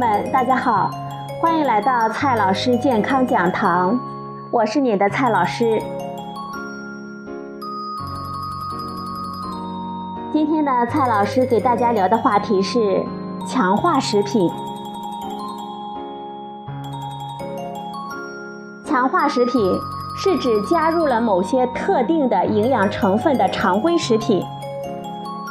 们，大家好，欢迎来到蔡老师健康讲堂，我是你的蔡老师。今天的蔡老师给大家聊的话题是强化食品。强化食品是指加入了某些特定的营养成分的常规食品，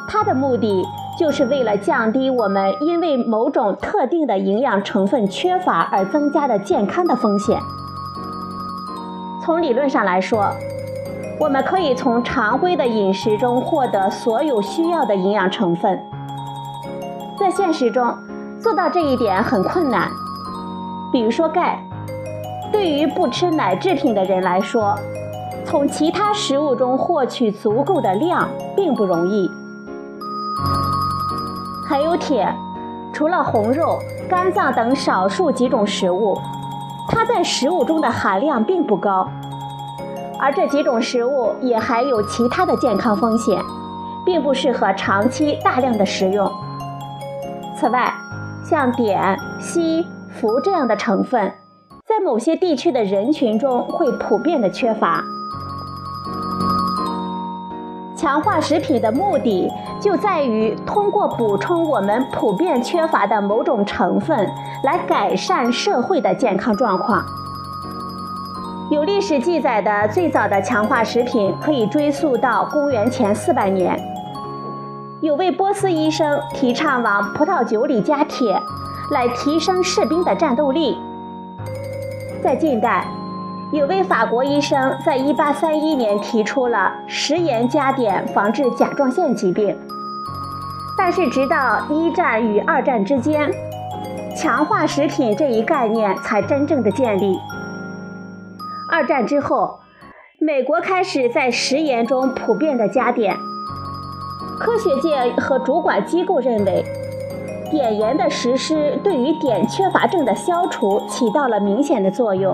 它的目的。就是为了降低我们因为某种特定的营养成分缺乏而增加的健康的风险。从理论上来说，我们可以从常规的饮食中获得所有需要的营养成分。在现实中，做到这一点很困难。比如说钙，对于不吃奶制品的人来说，从其他食物中获取足够的量并不容易。还有铁，除了红肉、肝脏等少数几种食物，它在食物中的含量并不高，而这几种食物也还有其他的健康风险，并不适合长期大量的食用。此外，像碘、硒、氟这样的成分，在某些地区的人群中会普遍的缺乏。强化食品的目的就在于通过补充我们普遍缺乏的某种成分，来改善社会的健康状况。有历史记载的最早的强化食品可以追溯到公元前四百年。有位波斯医生提倡往葡萄酒里加铁，来提升士兵的战斗力。在近代。有位法国医生在1831年提出了食盐加碘防治甲状腺疾病，但是直到一战与二战之间，强化食品这一概念才真正的建立。二战之后，美国开始在食盐中普遍的加碘，科学界和主管机构认为，碘盐的实施对于碘缺乏症的消除起到了明显的作用。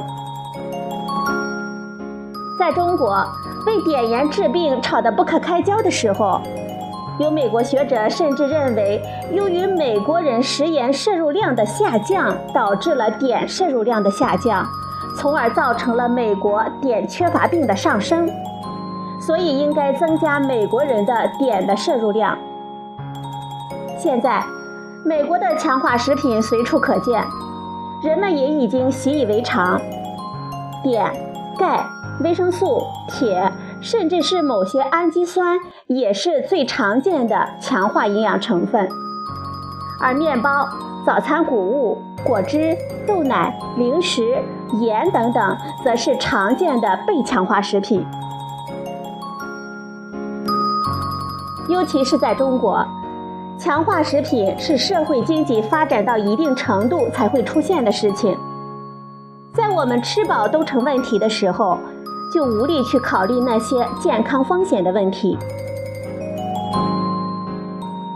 在中国为碘盐治病吵得不可开交的时候，有美国学者甚至认为，由于美国人食盐摄入量的下降，导致了碘摄入量的下降，从而造成了美国碘缺乏病的上升，所以应该增加美国人的碘的摄入量。现在，美国的强化食品随处可见，人们也已经习以为常，碘、钙。维生素、铁，甚至是某些氨基酸，也是最常见的强化营养成分。而面包、早餐谷物、果汁、豆奶、零食、盐等等，则是常见的被强化食品。尤其是在中国，强化食品是社会经济发展到一定程度才会出现的事情。在我们吃饱都成问题的时候。就无力去考虑那些健康风险的问题。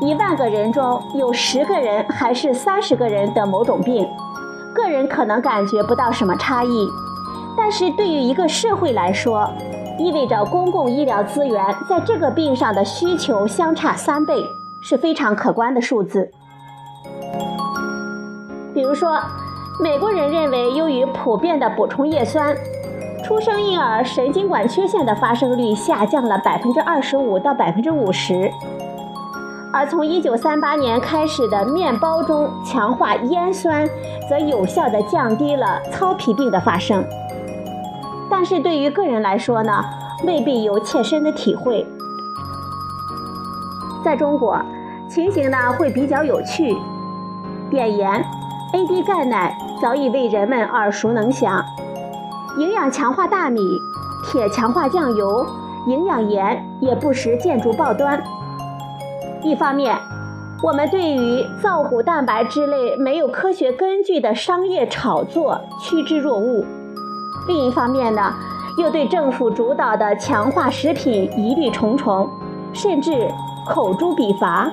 一万个人中有十个人还是三十个人得某种病，个人可能感觉不到什么差异，但是对于一个社会来说，意味着公共医疗资源在这个病上的需求相差三倍，是非常可观的数字。比如说，美国人认为，由于普遍的补充叶酸。出生婴儿神经管缺陷的发生率下降了百分之二十五到百分之五十，而从一九三八年开始的面包中强化烟酸，则有效地降低了糙皮病的发生。但是对于个人来说呢，未必有切身的体会。在中国，情形呢会比较有趣，碘盐、AD 钙奶早已为人们耳熟能详。营养强化大米、铁强化酱油、营养盐也不时见诸报端。一方面，我们对于造骨蛋白之类没有科学根据的商业炒作趋之若鹜；另一方面呢，又对政府主导的强化食品疑虑重重，甚至口诛笔伐。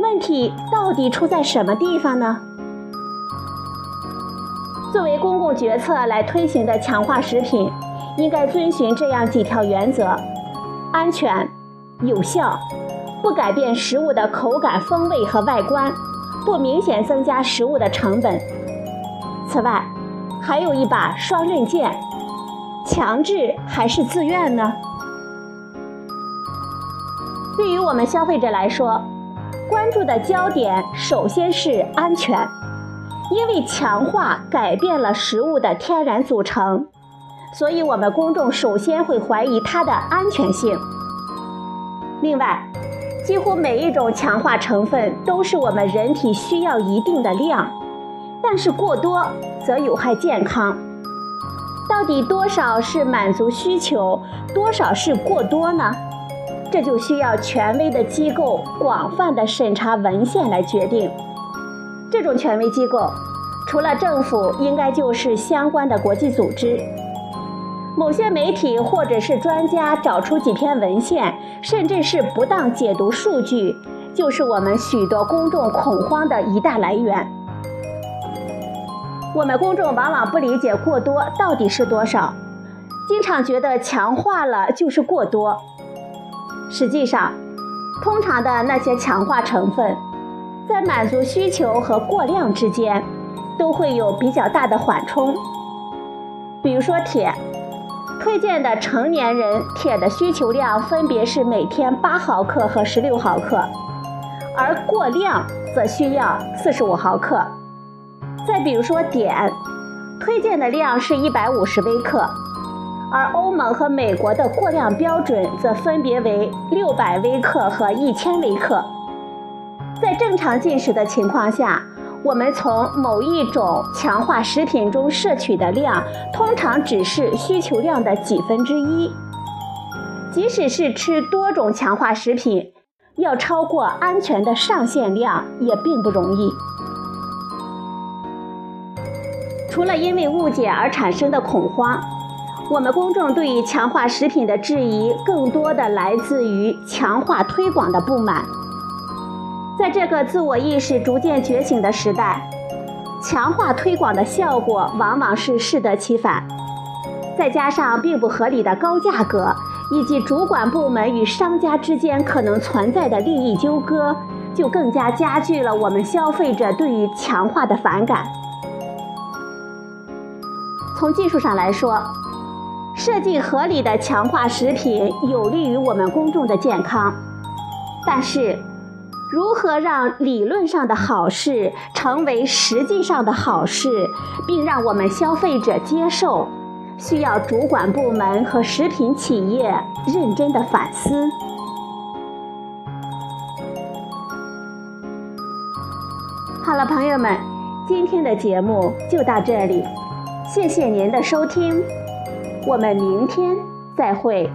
问题到底出在什么地方呢？作为公共决策来推行的强化食品，应该遵循这样几条原则：安全、有效，不改变食物的口感、风味和外观，不明显增加食物的成本。此外，还有一把双刃剑：强制还是自愿呢？对于我们消费者来说，关注的焦点首先是安全，因为强化改变了食物的天然组成，所以我们公众首先会怀疑它的安全性。另外，几乎每一种强化成分都是我们人体需要一定的量，但是过多则有害健康。到底多少是满足需求，多少是过多呢？这就需要权威的机构广泛的审查文献来决定。这种权威机构，除了政府，应该就是相关的国际组织。某些媒体或者是专家找出几篇文献，甚至是不当解读数据，就是我们许多公众恐慌的一大来源。我们公众往往不理解过多到底是多少，经常觉得强化了就是过多。实际上，通常的那些强化成分，在满足需求和过量之间，都会有比较大的缓冲。比如说铁。推荐的成年人铁的需求量分别是每天八毫克和十六毫克，而过量则需要四十五毫克。再比如说碘，推荐的量是一百五十微克，而欧盟和美国的过量标准则分别为六百微克和一千微克。在正常进食的情况下。我们从某一种强化食品中摄取的量，通常只是需求量的几分之一。即使是吃多种强化食品，要超过安全的上限量也并不容易。除了因为误解而产生的恐慌，我们公众对于强化食品的质疑，更多的来自于强化推广的不满。在这个自我意识逐渐觉醒的时代，强化推广的效果往往是适得其反，再加上并不合理的高价格，以及主管部门与商家之间可能存在的利益纠葛，就更加加剧了我们消费者对于强化的反感。从技术上来说，设计合理的强化食品有利于我们公众的健康，但是。如何让理论上的好事成为实际上的好事，并让我们消费者接受，需要主管部门和食品企业认真的反思。好了，朋友们，今天的节目就到这里，谢谢您的收听，我们明天再会。